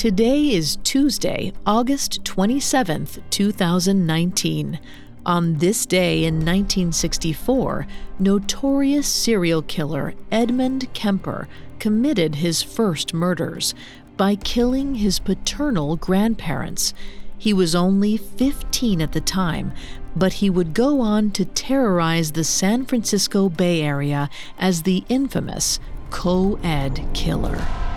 Today is Tuesday, August 27th, 2019. On this day in 1964, notorious serial killer Edmund Kemper committed his first murders by killing his paternal grandparents. He was only 15 at the time, but he would go on to terrorize the San Francisco Bay Area as the infamous Co Ed Killer.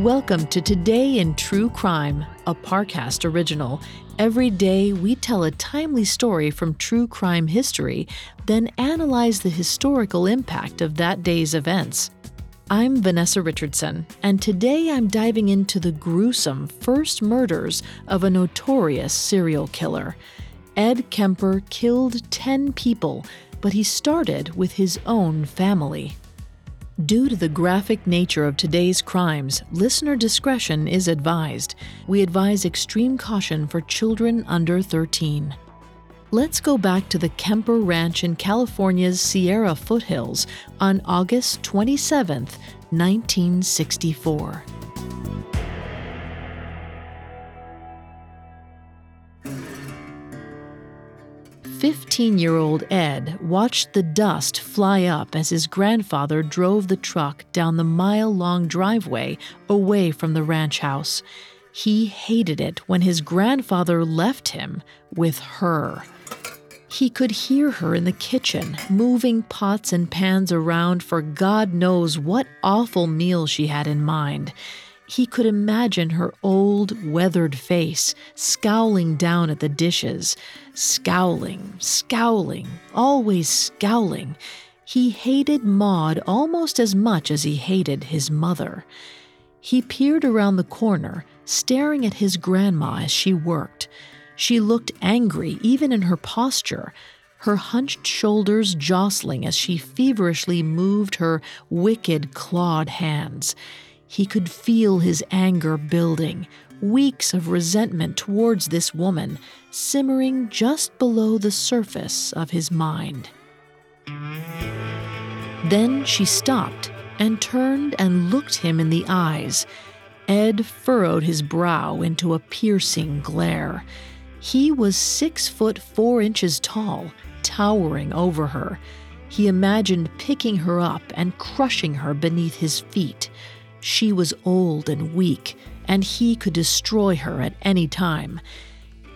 Welcome to Today in True Crime, a Parcast original. Every day we tell a timely story from true crime history, then analyze the historical impact of that day's events. I'm Vanessa Richardson, and today I'm diving into the gruesome first murders of a notorious serial killer. Ed Kemper killed 10 people, but he started with his own family. Due to the graphic nature of today's crimes, listener discretion is advised. We advise extreme caution for children under 13. Let's go back to the Kemper Ranch in California's Sierra foothills on August 27, 1964. 15 year old Ed watched the dust fly up as his grandfather drove the truck down the mile long driveway away from the ranch house. He hated it when his grandfather left him with her. He could hear her in the kitchen, moving pots and pans around for God knows what awful meal she had in mind. He could imagine her old, weathered face scowling down at the dishes, scowling, scowling, always scowling. He hated Maud almost as much as he hated his mother. He peered around the corner, staring at his grandma as she worked. She looked angry, even in her posture, her hunched shoulders jostling as she feverishly moved her wicked, clawed hands. He could feel his anger building, weeks of resentment towards this woman simmering just below the surface of his mind. Then she stopped and turned and looked him in the eyes. Ed furrowed his brow into a piercing glare. He was six foot four inches tall, towering over her. He imagined picking her up and crushing her beneath his feet. She was old and weak, and he could destroy her at any time.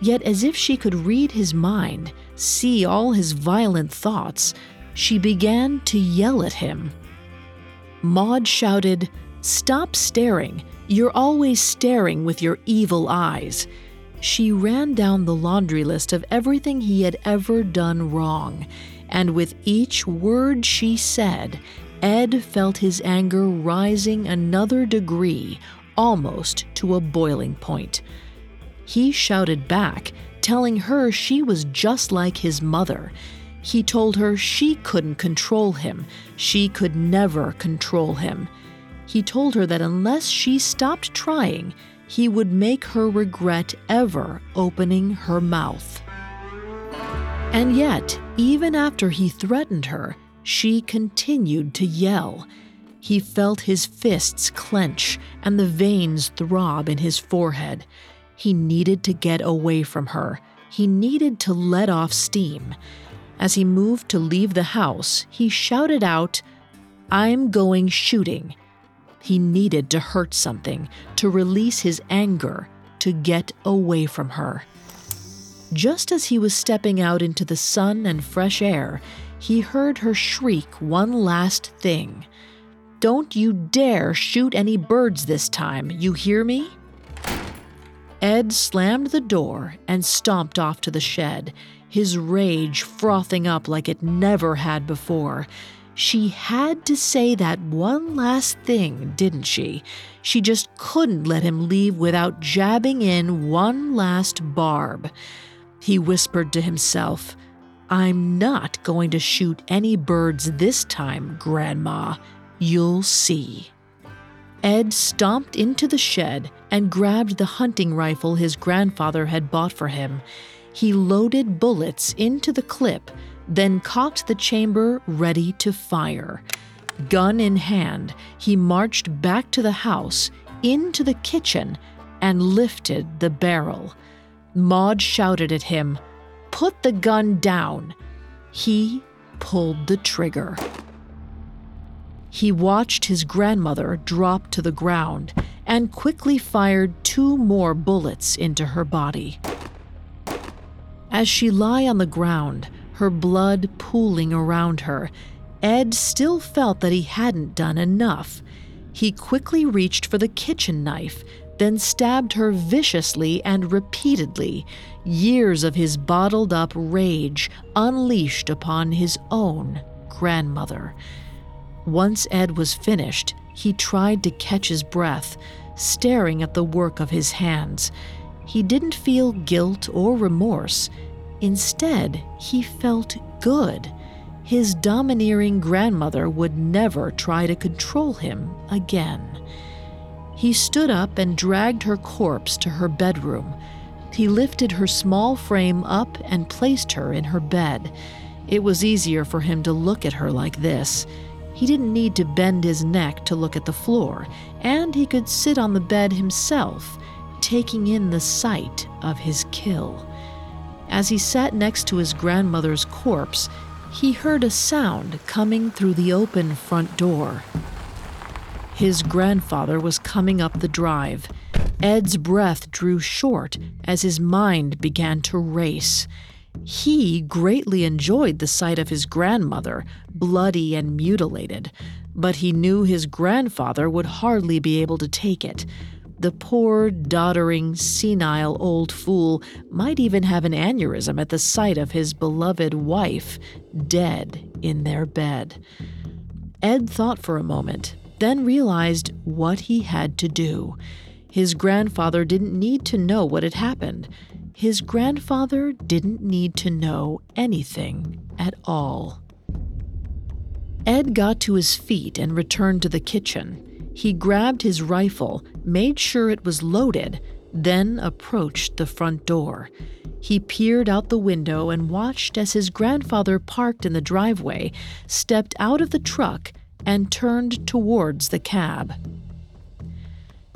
Yet, as if she could read his mind, see all his violent thoughts, she began to yell at him. Maud shouted, Stop staring! You're always staring with your evil eyes. She ran down the laundry list of everything he had ever done wrong, and with each word she said, Ed felt his anger rising another degree, almost to a boiling point. He shouted back, telling her she was just like his mother. He told her she couldn't control him, she could never control him. He told her that unless she stopped trying, he would make her regret ever opening her mouth. And yet, even after he threatened her, she continued to yell. He felt his fists clench and the veins throb in his forehead. He needed to get away from her. He needed to let off steam. As he moved to leave the house, he shouted out, I'm going shooting. He needed to hurt something, to release his anger, to get away from her. Just as he was stepping out into the sun and fresh air, he heard her shriek one last thing Don't you dare shoot any birds this time, you hear me? Ed slammed the door and stomped off to the shed, his rage frothing up like it never had before. She had to say that one last thing, didn't she? She just couldn't let him leave without jabbing in one last barb. He whispered to himself, I'm not going to shoot any birds this time, Grandma. You'll see. Ed stomped into the shed and grabbed the hunting rifle his grandfather had bought for him. He loaded bullets into the clip, then cocked the chamber ready to fire. Gun in hand, he marched back to the house, into the kitchen, and lifted the barrel. Maud shouted at him, Put the gun down. He pulled the trigger. He watched his grandmother drop to the ground and quickly fired two more bullets into her body. As she lay on the ground, her blood pooling around her, Ed still felt that he hadn't done enough. He quickly reached for the kitchen knife, then stabbed her viciously and repeatedly, years of his bottled up rage unleashed upon his own grandmother. Once Ed was finished, he tried to catch his breath, staring at the work of his hands. He didn't feel guilt or remorse. Instead, he felt good. His domineering grandmother would never try to control him again. He stood up and dragged her corpse to her bedroom. He lifted her small frame up and placed her in her bed. It was easier for him to look at her like this. He didn't need to bend his neck to look at the floor, and he could sit on the bed himself, taking in the sight of his kill. As he sat next to his grandmother's corpse, he heard a sound coming through the open front door. His grandfather was coming up the drive. Ed's breath drew short as his mind began to race. He greatly enjoyed the sight of his grandmother, bloody and mutilated, but he knew his grandfather would hardly be able to take it. The poor, doddering, senile old fool might even have an aneurysm at the sight of his beloved wife dead in their bed. Ed thought for a moment, then realized what he had to do. His grandfather didn't need to know what had happened. His grandfather didn't need to know anything at all. Ed got to his feet and returned to the kitchen. He grabbed his rifle, made sure it was loaded, then approached the front door. He peered out the window and watched as his grandfather parked in the driveway, stepped out of the truck, and turned towards the cab.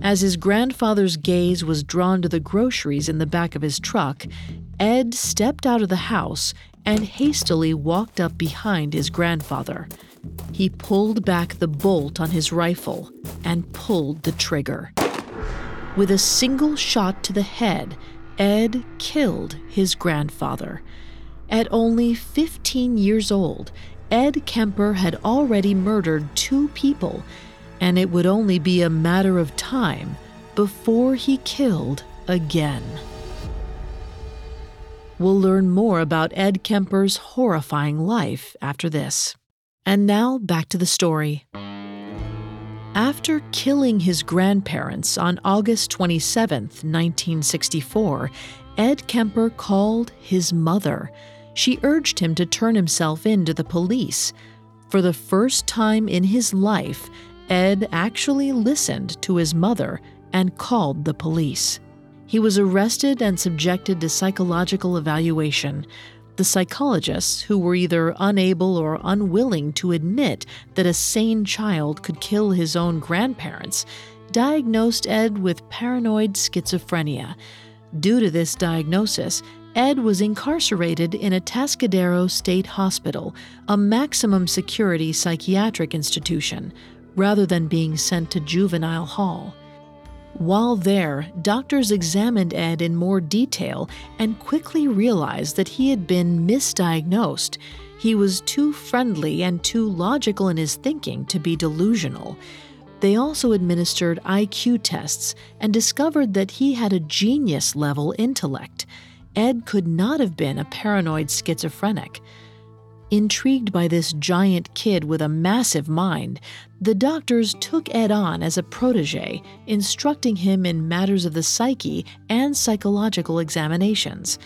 As his grandfather's gaze was drawn to the groceries in the back of his truck, Ed stepped out of the house and hastily walked up behind his grandfather. He pulled back the bolt on his rifle and pulled the trigger. With a single shot to the head, Ed killed his grandfather. At only 15 years old, Ed Kemper had already murdered two people and it would only be a matter of time before he killed again. We'll learn more about Ed Kemper's horrifying life after this. And now back to the story. After killing his grandparents on August 27, 1964, Ed Kemper called his mother. She urged him to turn himself in to the police. For the first time in his life, Ed actually listened to his mother and called the police. He was arrested and subjected to psychological evaluation. The psychologists, who were either unable or unwilling to admit that a sane child could kill his own grandparents, diagnosed Ed with paranoid schizophrenia. Due to this diagnosis, Ed was incarcerated in Atascadero State Hospital, a maximum security psychiatric institution, rather than being sent to juvenile hall. While there, doctors examined Ed in more detail and quickly realized that he had been misdiagnosed. He was too friendly and too logical in his thinking to be delusional. They also administered IQ tests and discovered that he had a genius level intellect. Ed could not have been a paranoid schizophrenic. Intrigued by this giant kid with a massive mind, the doctors took Ed on as a protege, instructing him in matters of the psyche and psychological examinations.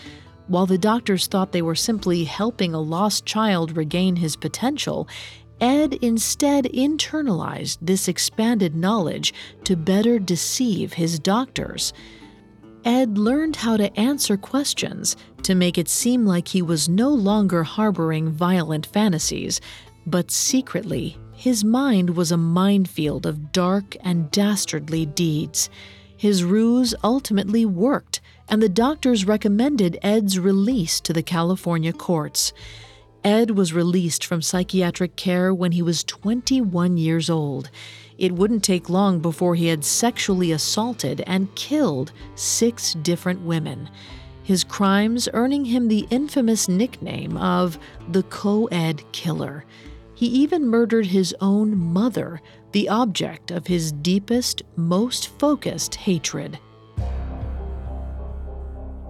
While the doctors thought they were simply helping a lost child regain his potential, Ed instead internalized this expanded knowledge to better deceive his doctors. Ed learned how to answer questions to make it seem like he was no longer harboring violent fantasies, but secretly, his mind was a minefield of dark and dastardly deeds. His ruse ultimately worked, and the doctors recommended Ed's release to the California courts. Ed was released from psychiatric care when he was 21 years old. It wouldn't take long before he had sexually assaulted and killed six different women. His crimes earning him the infamous nickname of the Co ed Killer. He even murdered his own mother, the object of his deepest, most focused hatred.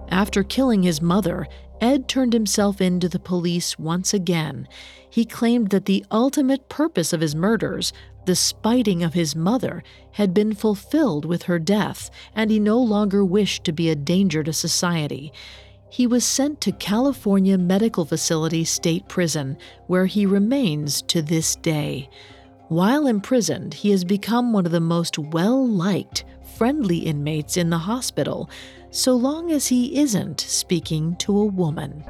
After killing his mother, Ed turned himself in to the police once again. He claimed that the ultimate purpose of his murders, the spiting of his mother, had been fulfilled with her death, and he no longer wished to be a danger to society. He was sent to California Medical Facility State Prison, where he remains to this day. While imprisoned, he has become one of the most well liked, friendly inmates in the hospital, so long as he isn't speaking to a woman.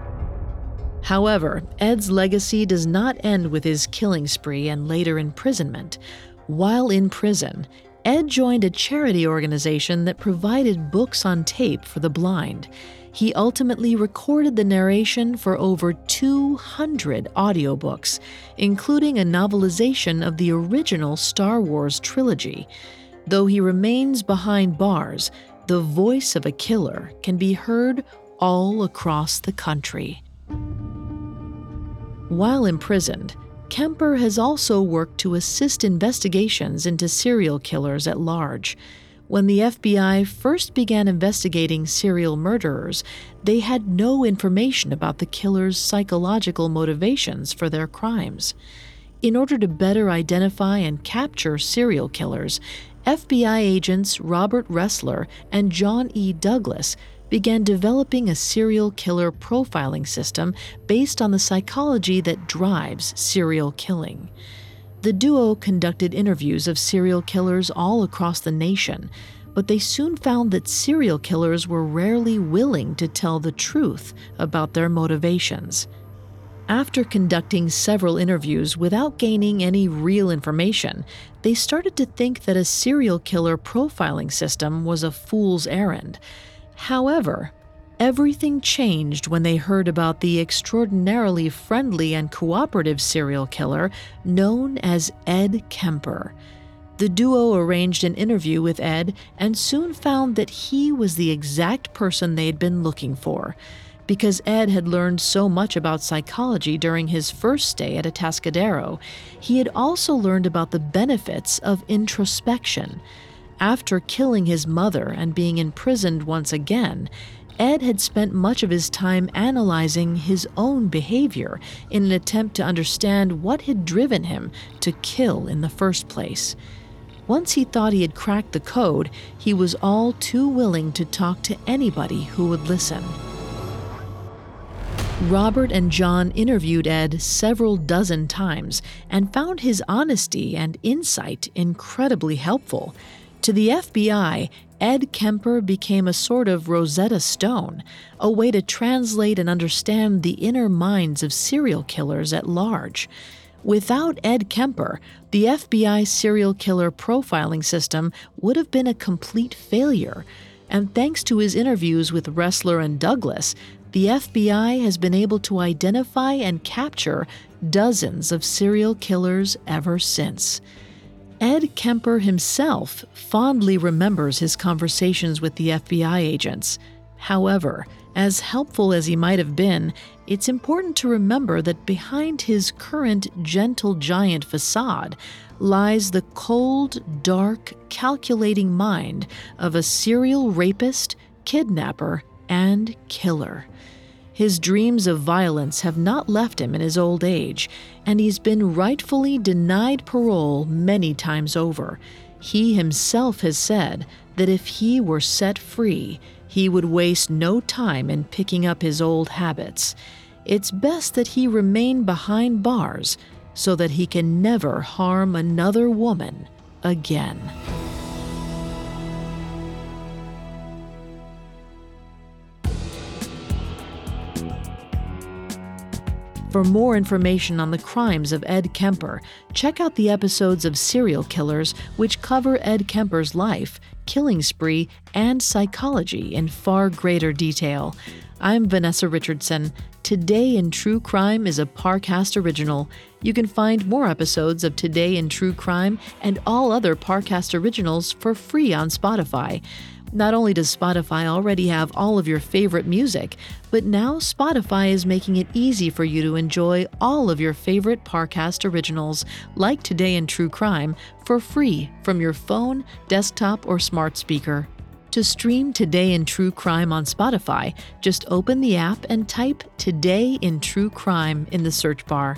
However, Ed's legacy does not end with his killing spree and later imprisonment. While in prison, Ed joined a charity organization that provided books on tape for the blind. He ultimately recorded the narration for over 200 audiobooks, including a novelization of the original Star Wars trilogy. Though he remains behind bars, the voice of a killer can be heard all across the country. While imprisoned, Kemper has also worked to assist investigations into serial killers at large. When the FBI first began investigating serial murderers, they had no information about the killer's psychological motivations for their crimes. In order to better identify and capture serial killers, FBI agents Robert Ressler and John E. Douglas began developing a serial killer profiling system based on the psychology that drives serial killing. The duo conducted interviews of serial killers all across the nation, but they soon found that serial killers were rarely willing to tell the truth about their motivations. After conducting several interviews without gaining any real information, they started to think that a serial killer profiling system was a fool's errand. However, everything changed when they heard about the extraordinarily friendly and cooperative serial killer known as Ed Kemper. The duo arranged an interview with Ed and soon found that he was the exact person they'd been looking for. Because Ed had learned so much about psychology during his first stay at Atascadero, he had also learned about the benefits of introspection. After killing his mother and being imprisoned once again, Ed had spent much of his time analyzing his own behavior in an attempt to understand what had driven him to kill in the first place. Once he thought he had cracked the code, he was all too willing to talk to anybody who would listen. Robert and John interviewed Ed several dozen times and found his honesty and insight incredibly helpful. To the FBI, Ed Kemper became a sort of Rosetta Stone, a way to translate and understand the inner minds of serial killers at large. Without Ed Kemper, the FBI serial killer profiling system would have been a complete failure. And thanks to his interviews with Ressler and Douglas, the FBI has been able to identify and capture dozens of serial killers ever since. Ed Kemper himself fondly remembers his conversations with the FBI agents. However, As helpful as he might have been, it's important to remember that behind his current gentle giant facade lies the cold, dark, calculating mind of a serial rapist, kidnapper, and killer. His dreams of violence have not left him in his old age, and he's been rightfully denied parole many times over. He himself has said that if he were set free, he would waste no time in picking up his old habits. It's best that he remain behind bars so that he can never harm another woman again. For more information on the crimes of Ed Kemper, check out the episodes of Serial Killers, which cover Ed Kemper's life, killing spree, and psychology in far greater detail. I'm Vanessa Richardson. Today in True Crime is a Parcast original. You can find more episodes of Today in True Crime and all other Parcast originals for free on Spotify. Not only does Spotify already have all of your favorite music, but now Spotify is making it easy for you to enjoy all of your favorite Parcast originals, like Today in True Crime, for free from your phone, desktop, or smart speaker. To stream Today in True Crime on Spotify, just open the app and type Today in True Crime in the search bar.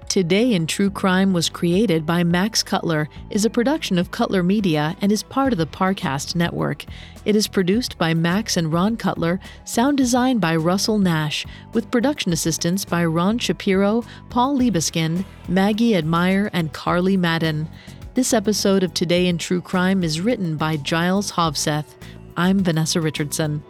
Today in True Crime was created by Max Cutler, is a production of Cutler Media, and is part of the Parcast network. It is produced by Max and Ron Cutler, sound design by Russell Nash, with production assistance by Ron Shapiro, Paul Liebeskind, Maggie Admire, and Carly Madden. This episode of Today in True Crime is written by Giles Hovseth. I'm Vanessa Richardson.